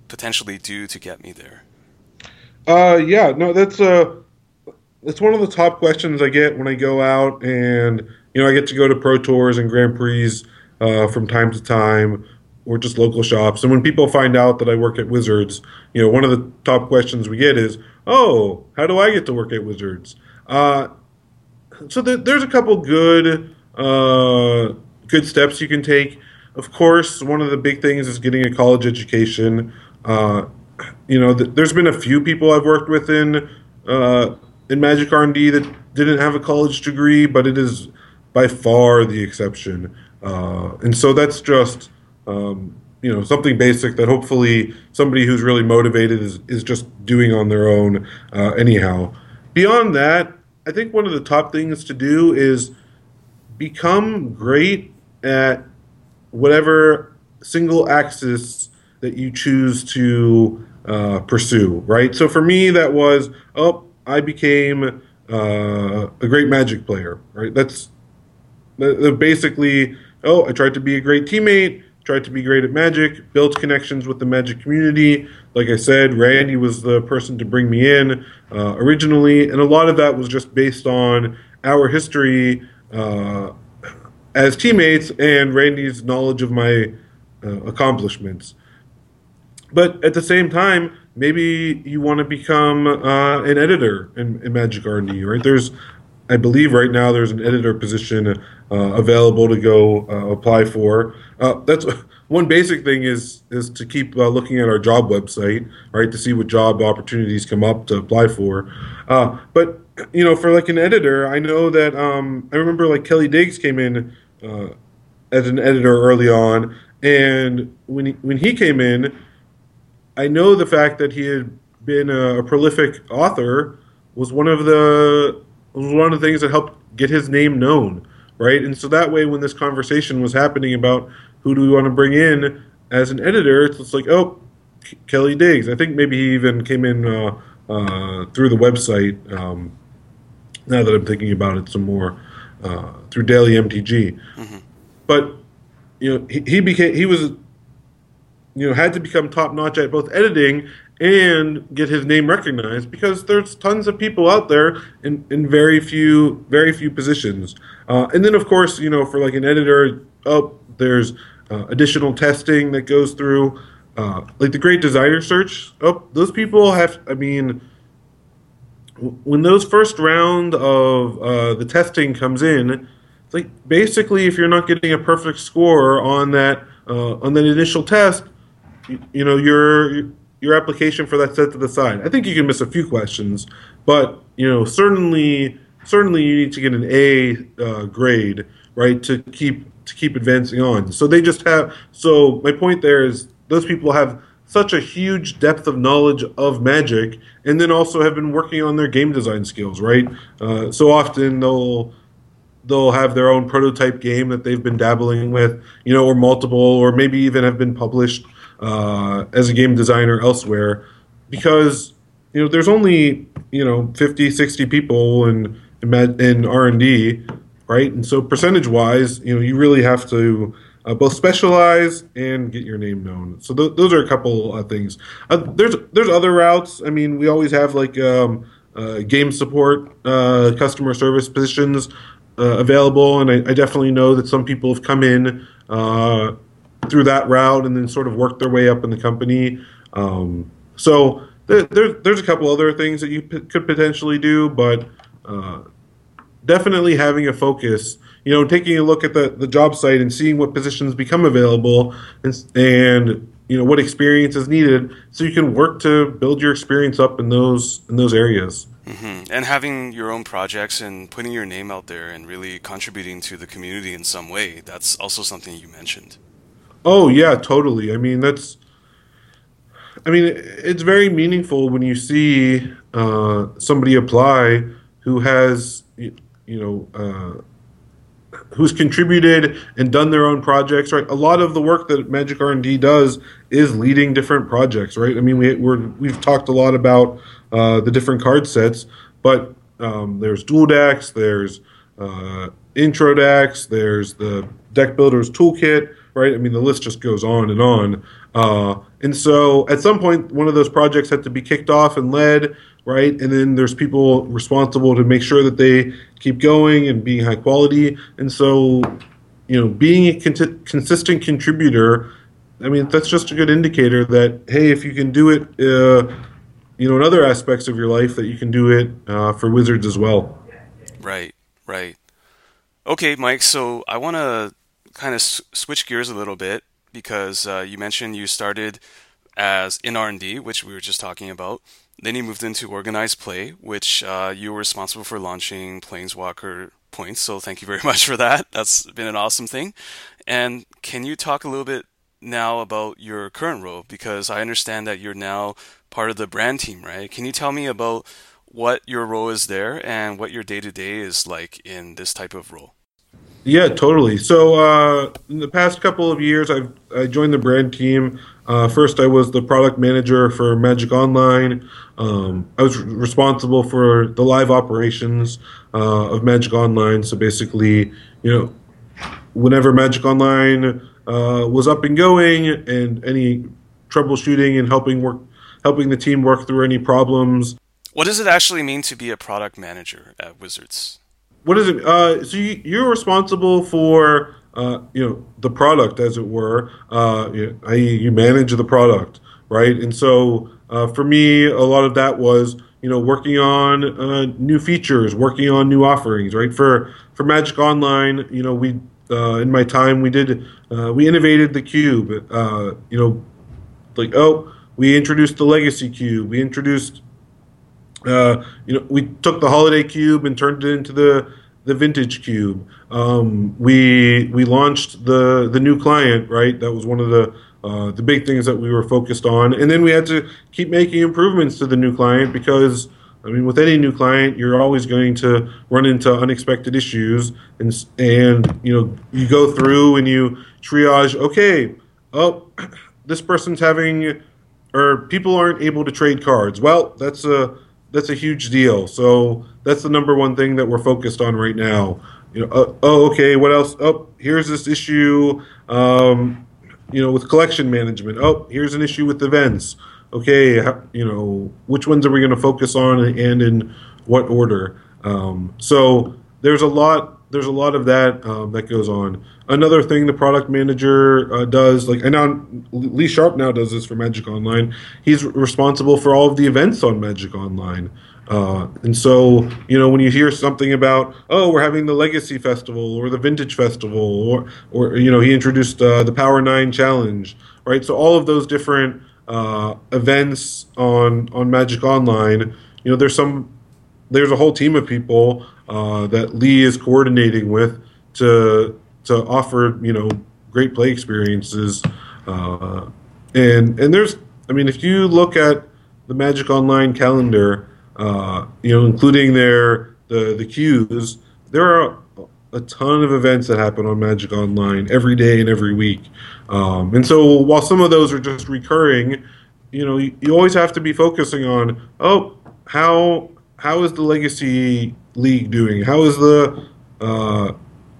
potentially do to get me there? Uh, yeah, no, that's uh, that's one of the top questions I get when I go out, and you know, I get to go to pro tours and Grand Prix uh, from time to time, or just local shops. And when people find out that I work at Wizards, you know, one of the top questions we get is, "Oh, how do I get to work at Wizards?" Uh, so th- there's a couple good uh, good steps you can take of course, one of the big things is getting a college education. Uh, you know, th- there's been a few people I've worked with in uh, in Magic R and D that didn't have a college degree, but it is by far the exception. Uh, and so that's just um, you know something basic that hopefully somebody who's really motivated is is just doing on their own. Uh, anyhow, beyond that, I think one of the top things to do is become great at whatever single axis that you choose to uh, pursue, right? So for me, that was, oh, I became uh, a great magic player, right? That's basically, oh, I tried to be a great teammate, tried to be great at magic, built connections with the magic community. Like I said, Randy was the person to bring me in uh, originally, and a lot of that was just based on our history uh, as teammates and Randy's knowledge of my uh, accomplishments. But at the same time, maybe you want to become uh, an editor in, in Magic R&D, right? There's, I believe right now there's an editor position uh, available to go uh, apply for. Uh, that's one basic thing is is to keep uh, looking at our job website, right, to see what job opportunities come up to apply for. but you know, for like an editor, I know that um, I remember like Kelly Digges came in uh, as an editor early on, and when he, when he came in, I know the fact that he had been a, a prolific author was one of the was one of the things that helped get his name known, right? And so that way, when this conversation was happening about who do we want to bring in as an editor, it's like, oh, Kelly Digges. I think maybe he even came in uh, uh, through the website. Um, now that I'm thinking about it some more, uh, through Daily MTG. Mm-hmm. But you know, he, he became he was you know had to become top notch at both editing and get his name recognized because there's tons of people out there in, in very few very few positions. Uh, and then of course you know for like an editor, oh there's uh, additional testing that goes through. Uh, like the Great Designer Search, oh those people have. I mean when those first round of uh, the testing comes in, it's like basically if you're not getting a perfect score on that uh, on that initial test, you, you, know your your application for that set to the side. I think you can miss a few questions, but you know certainly certainly you need to get an A uh, grade right to keep to keep advancing on. So they just have. So my point there is those people have such a huge depth of knowledge of Magic, and then also have been working on their game design skills. Right. Uh, so often they'll they'll have their own prototype game that they've been dabbling with, you know, or multiple, or maybe even have been published uh, as a game designer elsewhere, because you know there's only you know 50, 60 people in in R and D, right? And so percentage wise, you know, you really have to. Uh, both specialize and get your name known. So th- those are a couple of things. Uh, there's there's other routes. I mean, we always have like um, uh, game support, uh, customer service positions uh, available, and I, I, definitely know that some people have come in uh, through that route and then sort of worked their way up in the company. Um, so there, there's a couple other things that you p- could potentially do, but uh, definitely having a focus. You know, taking a look at the, the job site and seeing what positions become available and, and you know what experience is needed so you can work to build your experience up in those in those areas. Mm-hmm. and having your own projects and putting your name out there and really contributing to the community in some way that's also something you mentioned. Oh yeah totally. I mean that's i mean it's very meaningful when you see uh, somebody apply who has you know uh, who's contributed and done their own projects right? A lot of the work that magic r&d does is leading different projects right? I mean we, we're, we've talked a lot about uh, the different card sets but um, there's dual decks there's uh, intro decks there's the deck builders toolkit right? I mean the list just goes on and on. Uh, and so at some point one of those projects had to be kicked off and led right? And then there's people responsible to make sure that they keep going and being high quality. And so, you know, being a con- consistent contributor, I mean, that's just a good indicator that hey, if you can do it, uh, you know, in other aspects of your life, that you can do it uh, for Wizards as well. Right, right. Okay, Mike. So I want to kind of s- switch gears a little bit because uh, you mentioned you started as in R&D, which we were just talking about. Then you moved into organized play, which uh, you were responsible for launching Planeswalker points. So thank you very much for that. That's been an awesome thing. And can you talk a little bit now about your current role? Because I understand that you're now part of the brand team, right? Can you tell me about what your role is there and what your day to day is like in this type of role? Yeah, totally. So uh, in the past couple of years, I've I joined the brand team. Uh, first, I was the product manager for Magic Online. Um, I was responsible for the live operations uh, of Magic Online. So basically, you know, whenever Magic Online uh, was up and going, and any troubleshooting and helping work, helping the team work through any problems. What does it actually mean to be a product manager at Wizards? What is it? Uh, so you, you're responsible for uh, you know the product, as it were. Uh, you, you manage the product, right? And so uh, for me, a lot of that was you know working on uh, new features, working on new offerings, right? For for Magic Online, you know we uh, in my time we did uh, we innovated the cube. you know, like oh we introduced the Legacy cube, we introduced. You know, we took the holiday cube and turned it into the the vintage cube. Um, we we launched the the new client, right? That was one of the uh, the big things that we were focused on, and then we had to keep making improvements to the new client because. I mean, with any new client, you're always going to run into unexpected issues, and and you know you go through and you triage. Okay, oh, this person's having, or people aren't able to trade cards. Well, that's a that's a huge deal. So that's the number one thing that we're focused on right now. You know, uh, oh, okay, what else? Oh, here's this issue. Um, you know, with collection management. Oh, here's an issue with events. Okay, you know, which ones are we going to focus on and in what order? Um, so there's a lot. There's a lot of that um, that goes on. Another thing the product manager uh, does, like I know Lee Sharpe now does this for Magic Online. He's responsible for all of the events on Magic Online. Uh, and so, you know, when you hear something about, oh, we're having the Legacy Festival or the Vintage Festival, or, or you know, he introduced uh, the Power Nine Challenge, right? So all of those different uh, events on on Magic Online, you know, there's some, there's a whole team of people uh, that Lee is coordinating with to to offer you know great play experiences. Uh, and and there's I mean if you look at the Magic Online calendar, uh, you know including their the the queues, there are a ton of events that happen on Magic Online every day and every week. Um, and so while some of those are just recurring, you know, you, you always have to be focusing on, oh, how how is the Legacy League doing? How is the uh,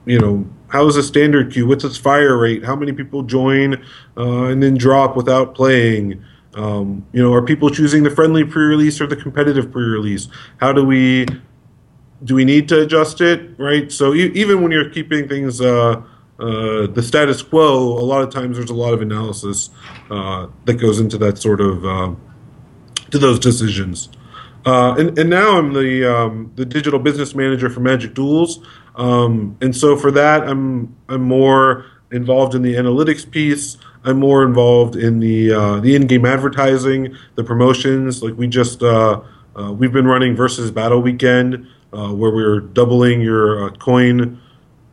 you know how is the standard queue? What's its fire rate? How many people join uh, and then drop without playing? Um, you know, are people choosing the friendly pre-release or the competitive pre-release? How do we do we need to adjust it? Right. So e- even when you're keeping things uh, uh, the status quo, a lot of times there's a lot of analysis uh, that goes into that sort of uh, to those decisions. Uh, and, and now I'm the um, the digital business manager for Magic Duels, um, and so for that I'm I'm more involved in the analytics piece. I'm more involved in the uh, the in-game advertising, the promotions. Like we just uh, uh, we've been running versus battle weekend, uh, where we're doubling your coin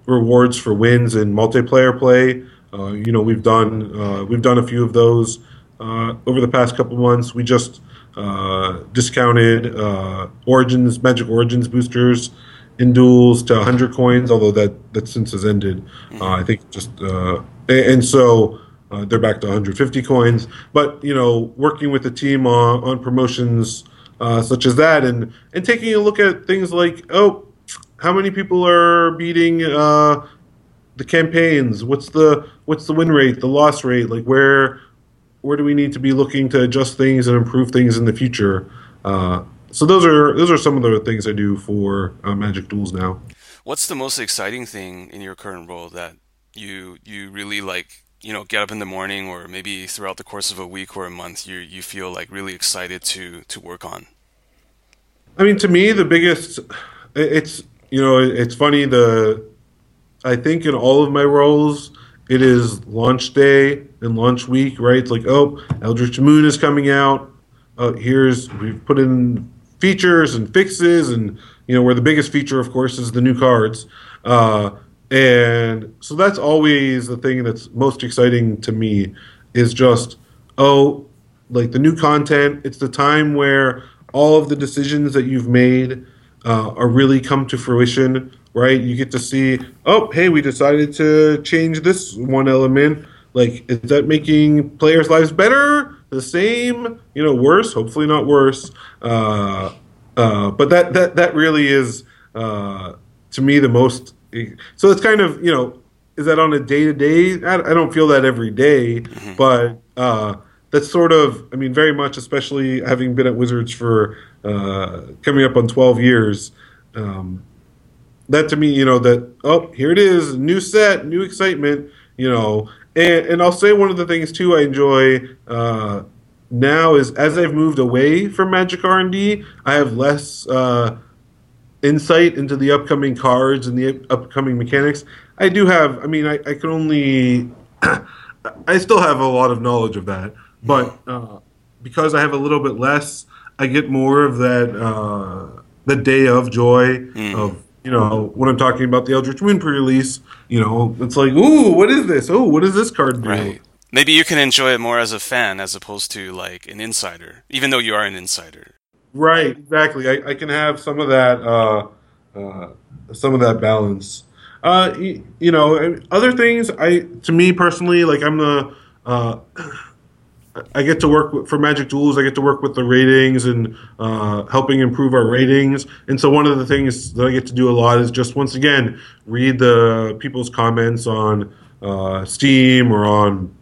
rewards for wins in multiplayer play. You know we've done we've done a few of those over the past couple months. We just discounted Origins Magic Origins boosters in duels to 100 coins, although that that since has ended. Uh, I think just uh, and so. Uh, they're back to 150 coins. But you know, working with the team on, on promotions uh, such as that, and and taking a look at things like, oh, how many people are beating uh, the campaigns? What's the what's the win rate, the loss rate? Like where where do we need to be looking to adjust things and improve things in the future? Uh, so those are those are some of the things I do for uh, Magic Duels now. What's the most exciting thing in your current role that you you really like you know get up in the morning or maybe throughout the course of a week or a month you you feel like really excited to to work on i mean to me the biggest it's you know it's funny the i think in all of my roles it is launch day and launch week right? It's like oh eldritch moon is coming out. Uh, here's we've put in features and fixes and you know where the biggest feature of course is the new cards. Uh, and so that's always the thing that's most exciting to me is just, oh, like the new content. It's the time where all of the decisions that you've made uh, are really come to fruition, right? You get to see, oh, hey, we decided to change this one element. Like, is that making players' lives better, the same, you know, worse? Hopefully not worse. Uh, uh, but that that that really is, uh, to me, the most so it's kind of you know is that on a day to day? I don't feel that every day, mm-hmm. but uh, that's sort of I mean very much, especially having been at Wizards for uh, coming up on twelve years. Um, that to me, you know, that oh here it is, new set, new excitement, you know, and and I'll say one of the things too I enjoy. Uh, now is as I've moved away from Magic R and D, I have less uh, insight into the upcoming cards and the upcoming mechanics. I do have. I mean, I, I can only. I still have a lot of knowledge of that, but uh, because I have a little bit less, I get more of that. Uh, the day of joy mm. of you know when I'm talking about the Eldritch Moon pre-release. You know, it's like, ooh, what is this? Oh, what does this card do? Right. Maybe you can enjoy it more as a fan as opposed to like an insider, even though you are an insider. Right, exactly. I, I can have some of that, uh, uh, some of that balance. Uh, you, you, know, other things. I, to me personally, like I'm the, uh, I get to work with, for Magic Duels. I get to work with the ratings and uh, helping improve our ratings. And so one of the things that I get to do a lot is just once again read the people's comments on uh, Steam or on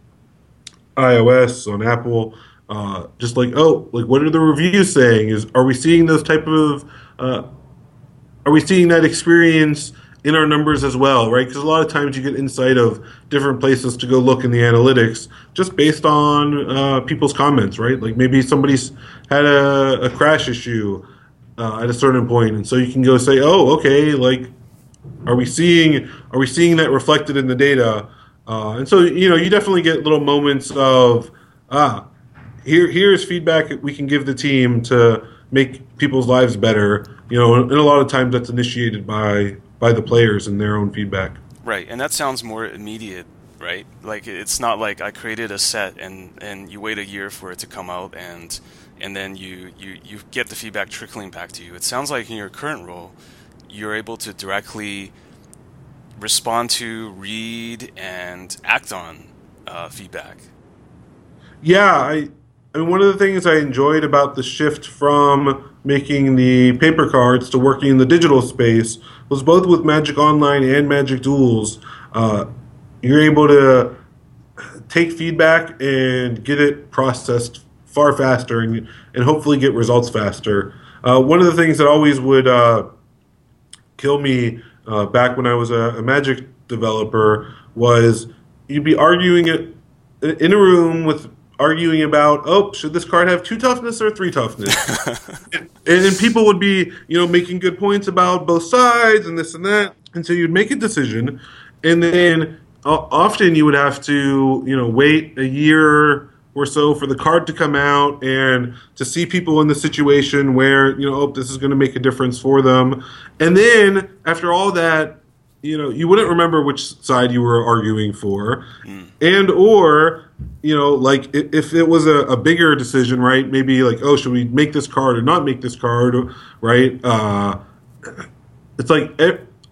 iOS on Apple uh, just like oh like what are the reviews saying is are we seeing those type of uh, are we seeing that experience in our numbers as well right because a lot of times you get insight of different places to go look in the analytics just based on uh, people's comments right like maybe somebody's had a, a crash issue uh, at a certain point and so you can go say oh okay like are we seeing are we seeing that reflected in the data uh, and so you know you definitely get little moments of ah here here's feedback we can give the team to make people's lives better. You know, and a lot of times that's initiated by by the players and their own feedback. Right, and that sounds more immediate, right? Like it's not like I created a set and and you wait a year for it to come out and and then you you you get the feedback trickling back to you. It sounds like in your current role, you're able to directly respond to, read, and act on uh, feedback? Yeah, I, I mean, one of the things I enjoyed about the shift from making the paper cards to working in the digital space was both with Magic Online and Magic Duels. Uh, you're able to take feedback and get it processed far faster and, and hopefully get results faster. Uh, one of the things that always would uh, kill me uh, back when I was a, a, Magic developer was you'd be arguing it in a room with arguing about oh should this card have two toughness or three toughness? And, and people would be you know making good points about both sides and this and that. And so you'd make a decision and then uh, often you would have to you know wait a year or so for the card to come out and to see people in the situation where you know oh this is going to make a difference for them. And then after all that you know you wouldn't remember which side you were arguing for. Mm. and or you know like if it was a, a, bigger decision right maybe like oh should we make this card or not make this card right? Uh it's like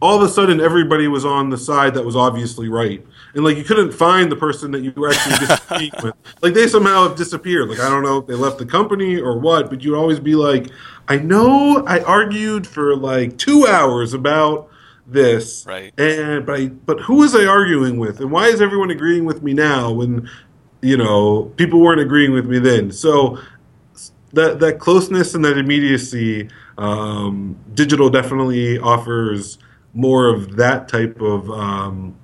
all of a sudden everybody was on the side that was obviously right. And like you couldn't find the person that you were actually disagreeing with. Like they somehow have disappeared. Like i don't know if they left the company or what but you'd always be like i know i argued for like two hours about this right and but I, but who was i arguing with and why is everyone agreeing with me now when you know people weren't agreeing with me then so that that closeness and that immediacy um, digital definitely offers more of that type of um,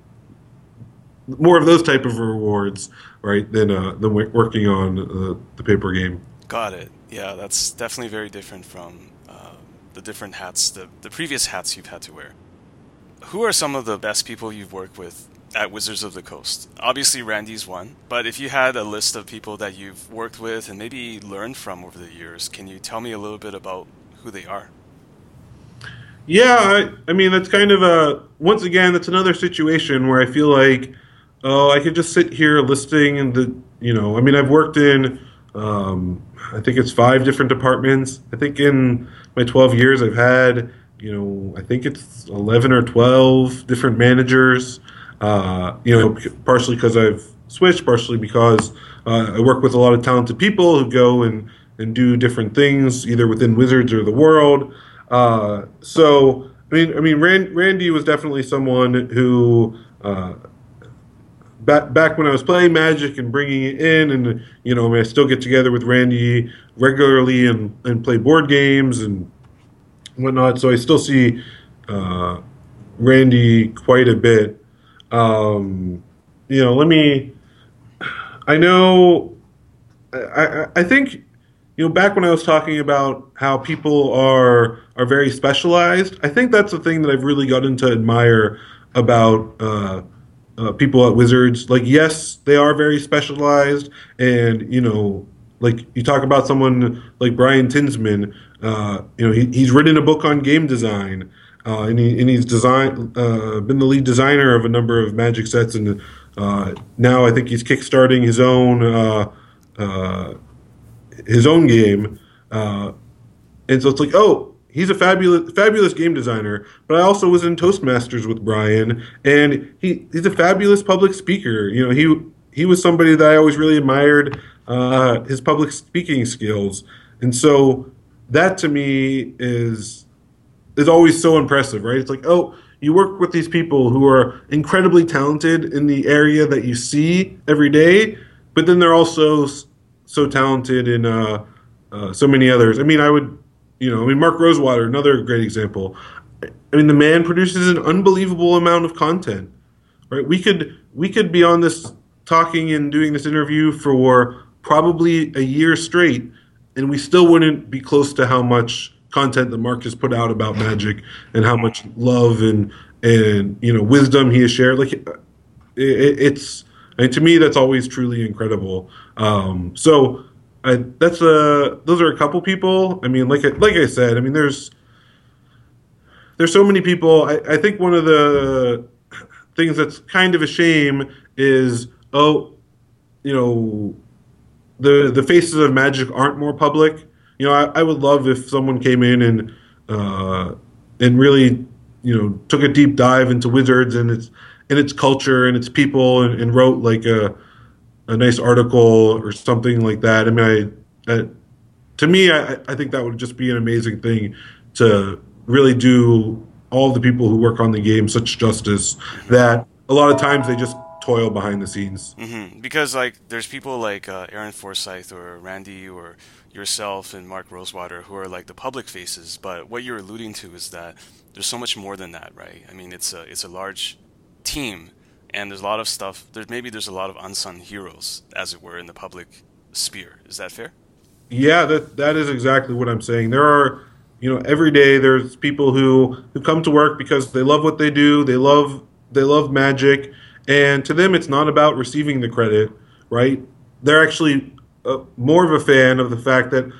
more of those type of rewards, right, than uh, than working on uh, the paper game. Got it. Yeah, that's definitely very different from uh, the different hats, the the previous hats you've had to wear. Who are some of the best people you've worked with at Wizards of the Coast? Obviously, Randy's one, but if you had a list of people that you've worked with and maybe learned from over the years, can you tell me a little bit about who they are? Yeah, I, I mean that's kind of a once again that's another situation where I feel like oh I could just sit here listing the you know I mean I've worked in um, I think it's five different departments. I think in my 12 years I've had you know I think it's 11 or 12 different managers. Uh, you know partially because I've switched, partially because uh, I work with a lot of talented people who go and and do different things either within Wizards or the world. Uh, so I mean, I mean, Rand, Randy was definitely someone who. Uh, back back when I was playing Magic and bringing it in, and you know, I, mean, I still get together with Randy regularly and, and play board games and whatnot. So I still see uh, Randy quite a bit. Um, you know, let me. I know. I, I think you know, back when I was talking about how people are are very specialized, I think that's the thing that I've really gotten to admire about uh, uh, people at Wizards. Like, yes, they are very specialized, and you know, like you talk about someone like Brian Tinsman. Uh, you know, he, he's written a book on game design, uh, and, he, and he's design uh, been the lead designer of a number of Magic sets, and uh, now I think he's kickstarting his own his own game, uh, and so it's like, oh, he's a fabulous fabulous game designer. But I also was in Toastmasters with Brian, and he he's a fabulous public speaker. You know, he he was somebody that I always really admired uh, his public speaking skills, and so that to me is is always so impressive, right? It's like, oh, you work with these people who are incredibly talented in the area that you see every day, but then they're also so talented in uh, uh, so many others. I mean, I would, you know, I mean, Mark Rosewater, another great example. I mean, the man produces an unbelievable amount of content. Right? We could we could be on this talking and doing this interview for probably a year straight, and we still wouldn't be close to how much content that Mark has put out about magic and how much love and and you know wisdom he has shared. Like it, it's and to me, that's always truly incredible. Um, so I, that's a those are a couple people. I mean, like like I said, I mean, there's there's so many people. I, I think one of the things that's kind of a shame is oh, you know, the the faces of magic aren't more public. You know, I, I would love if someone came in and uh, and really you know took a deep dive into Wizards and its and its culture and its people and, and wrote like a a nice article or something like that. I mean, I, I to me, I, I think that would just be an amazing thing to really do all the people who work on the game such justice that a lot of times they just toil behind the scenes. Mm-hmm. Because like there's people like uh, Aaron Forsythe or Randy or yourself and Mark Rosewater who are like the public faces, but what you're alluding to is that there's so much more than that, right? I mean, it's a it's a large team, and there's a lot of stuff. There's maybe there's a lot of unsung heroes, as it were, in the public sphere. Is that fair? Yeah, that that is exactly what I'm saying. There are, you know, every day there's people who who come to work because they love what they do. They love they love magic, and to them it's not about receiving the credit, right? They're actually uh, more of a fan of the fact that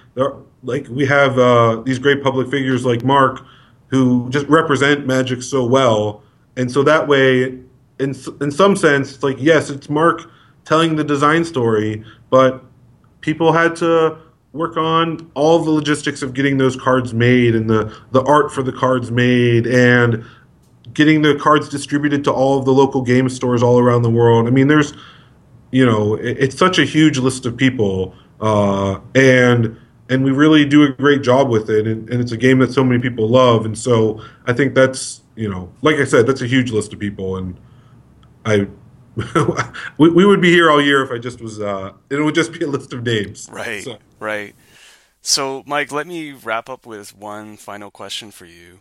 like we have uh, these great public figures like Mark, who just represent magic so well, and so that way, in in some sense, it's like yes, it's Mark telling the design story, but people had to work on all the logistics of getting those cards made and the the art for the cards made and getting the cards distributed to all of the local game stores all around the world. I mean, there's you know, it, it's such a huge list of people, uh, and and we really do a great job with it, and, and it's a game that so many people love, and so I think that's you know, like I said, that's a huge list of people, and I we, we would be here all year if I just was. Uh, it would just be a list of names. Right. So. Right. So, Mike, let me wrap up with one final question for you.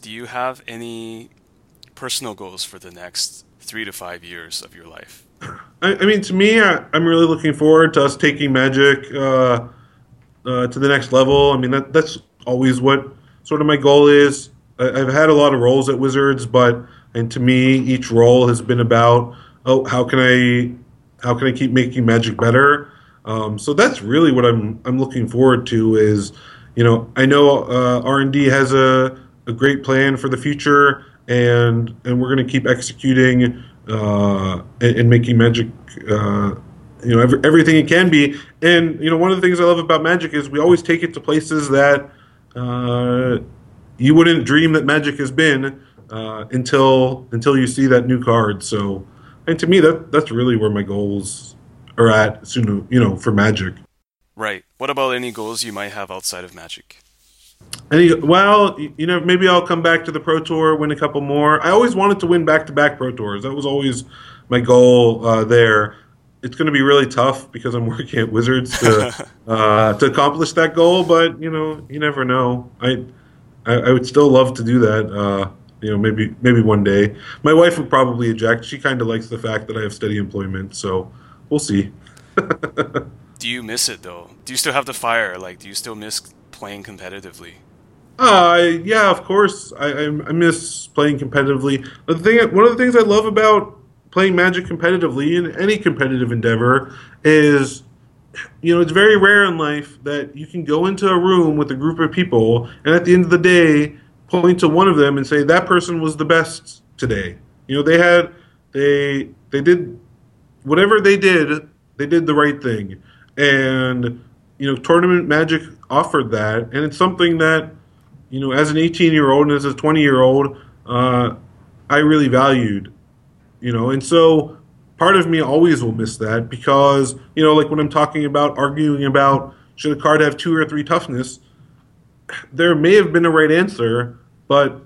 Do you have any personal goals for the next three to five years of your life? I, I mean, to me, I, am really looking forward to us taking Magic uh, uh, to the next level. I mean, that that's always what sort of my goal is. I, have had a lot of roles at Wizards, but and to me, each role has been about oh, how can I how can I keep making Magic better? Um, so that's really what I'm I'm looking forward to. Is you know I know uh, R and D has a, a great plan for the future, and and we're going to keep executing uh, and, and, making Magic. Uh, you know every, everything it can be, and you know one of the things I love about Magic is we always take it to places that uh, you wouldn't dream that Magic has been uh, until until you see that new card. So and to me, that that's really where my goals are at. Soon, you know, for Magic. Right. What about any goals you might have outside of Magic? Any, well, you know, maybe I'll come back to the Pro Tour, win a couple more. I always wanted to win back-to-back Pro Tours. That was always my goal uh, there. It's going to be really tough because I'm working at Wizards to uh, to accomplish that goal. But you know, you never know. I I, I would still love to do that. Uh, you know, maybe maybe one day. My wife would probably eject. She kind of likes the fact that I have steady employment, so we'll see. do you miss it though? Do you still have the fire? Like, do you still miss playing competitively? Uh, yeah, of course. I, I, I miss playing competitively. The thing, one of the things I love about playing Magic competitively in any competitive endeavor is, you know, it's very rare in life that you can go into a room with a group of people, and at the end of the day, point to one of them and say that person was the best today. You know, they had they they did whatever they did, they did the right thing. And you know, tournament magic offered that, and it's something that you know, as an 18 year old and as a 20 year old, uh, I really valued. You know, and so part of me always will miss that because you know, like when I'm talking about arguing about should a card have two or three toughness, there may have been a right answer, but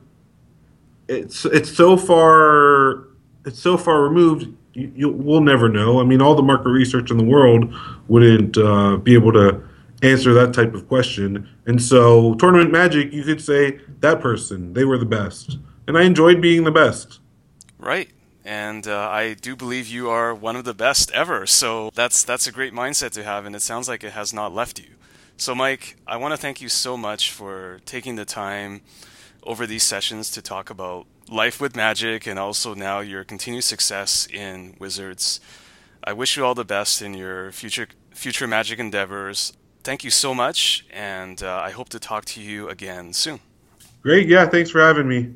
it's it's so far it's so far removed. You, you we'll never know. I mean, all the market research in the world wouldn't uh, be able to answer that type of question. And so, tournament magic, you could say that person they were the best, and I enjoyed being the best. Right. And uh, I do believe you are one of the best ever. So that's that's a great mindset to have, and it sounds like it has not left you. So, Mike, I want to thank you so much for taking the time over these sessions to talk about life with magic and also now your continued success in Wizards. I wish you all the best in your future future magic endeavors. Thank you so much, and uh, I hope to talk to you again soon. Great, yeah, thanks for having me.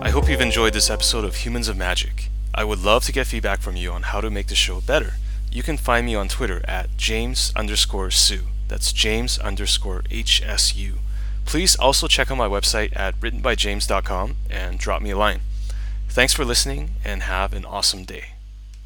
I hope you've enjoyed this episode of Humans of Magic. I would love to get feedback from you on how to make the show better. You can find me on Twitter at James underscore Hsu. That's James underscore HSU. Please also check out my website at writtenbyjames.com and drop me a line. Thanks for listening and have an awesome day.